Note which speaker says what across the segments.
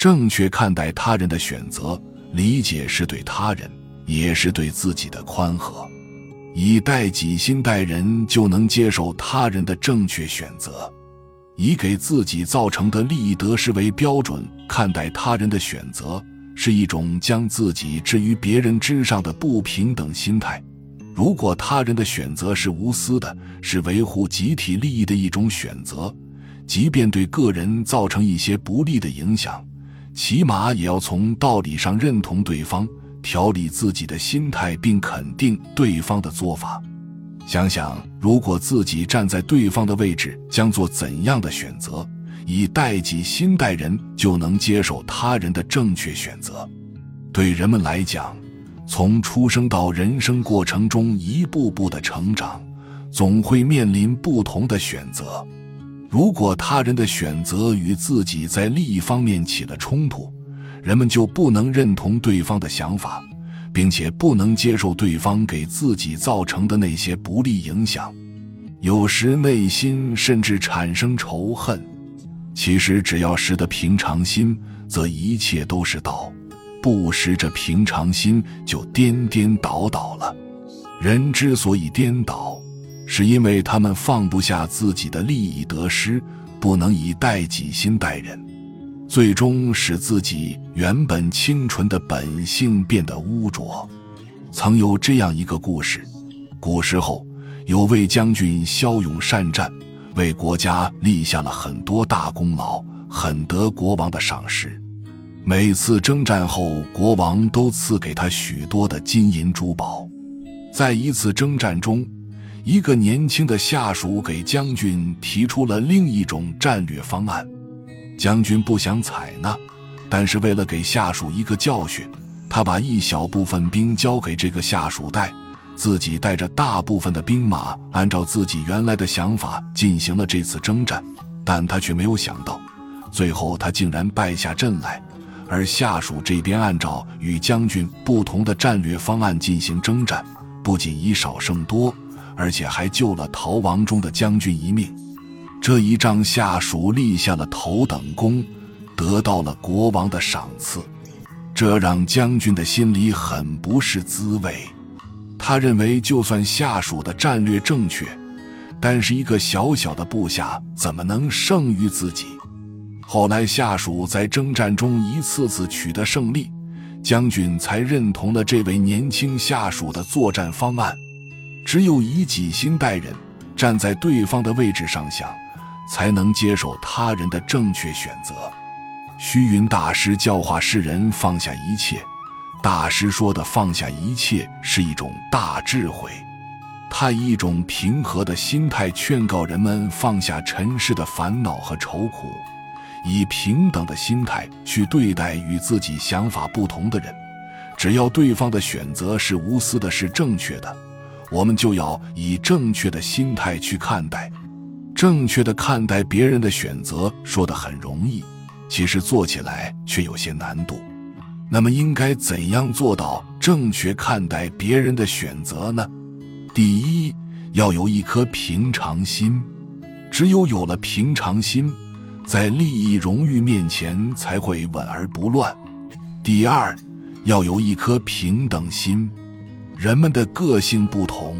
Speaker 1: 正确看待他人的选择，理解是对他人，也是对自己的宽和。以待己心待人，就能接受他人的正确选择；以给自己造成的利益得失为标准看待他人的选择，是一种将自己置于别人之上的不平等心态。如果他人的选择是无私的，是维护集体利益的一种选择，即便对个人造成一些不利的影响，起码也要从道理上认同对方。调理自己的心态，并肯定对方的做法。想想，如果自己站在对方的位置，将做怎样的选择？以待己心待人，就能接受他人的正确选择。对人们来讲，从出生到人生过程中一步步的成长，总会面临不同的选择。如果他人的选择与自己在利益方面起了冲突，人们就不能认同对方的想法，并且不能接受对方给自己造成的那些不利影响，有时内心甚至产生仇恨。其实，只要识得平常心，则一切都是道；不识着平常心，就颠颠倒倒了。人之所以颠倒，是因为他们放不下自己的利益得失，不能以待己心待人。最终使自己原本清纯的本性变得污浊。曾有这样一个故事：古时候有位将军骁勇善战，为国家立下了很多大功劳，很得国王的赏识。每次征战后，国王都赐给他许多的金银珠宝。在一次征战中，一个年轻的下属给将军提出了另一种战略方案。将军不想采纳，但是为了给下属一个教训，他把一小部分兵交给这个下属带，自己带着大部分的兵马，按照自己原来的想法进行了这次征战。但他却没有想到，最后他竟然败下阵来，而下属这边按照与将军不同的战略方案进行征战，不仅以少胜多，而且还救了逃亡中的将军一命。这一仗，下属立下了头等功，得到了国王的赏赐，这让将军的心里很不是滋味。他认为，就算下属的战略正确，但是一个小小的部下怎么能胜于自己？后来，下属在征战中一次次取得胜利，将军才认同了这位年轻下属的作战方案。只有以己心待人，站在对方的位置上想。才能接受他人的正确选择。虚云大师教化世人放下一切。大师说的放下一切是一种大智慧。他以一种平和的心态劝告人们放下尘世的烦恼和愁苦，以平等的心态去对待与自己想法不同的人。只要对方的选择是无私的、是正确的，我们就要以正确的心态去看待。正确的看待别人的选择，说的很容易，其实做起来却有些难度。那么，应该怎样做到正确看待别人的选择呢？第一，要有一颗平常心。只有有了平常心，在利益、荣誉面前才会稳而不乱。第二，要有一颗平等心。人们的个性不同，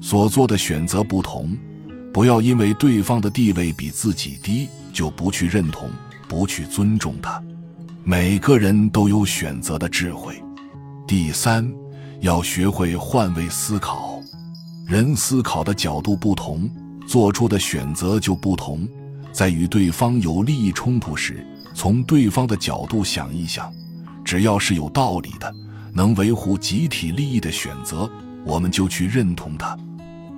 Speaker 1: 所做的选择不同。不要因为对方的地位比自己低，就不去认同、不去尊重他。每个人都有选择的智慧。第三，要学会换位思考。人思考的角度不同，做出的选择就不同。在与对方有利益冲突时，从对方的角度想一想，只要是有道理的、能维护集体利益的选择，我们就去认同它。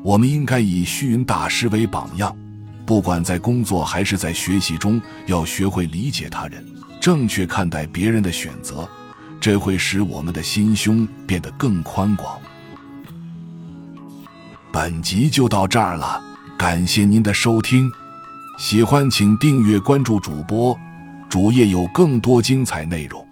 Speaker 1: 我们应该以虚云大师为榜样，不管在工作还是在学习中，要学会理解他人，正确看待别人的选择，这会使我们的心胸变得更宽广。本集就到这儿了，感谢您的收听，喜欢请订阅关注主播，主页有更多精彩内容。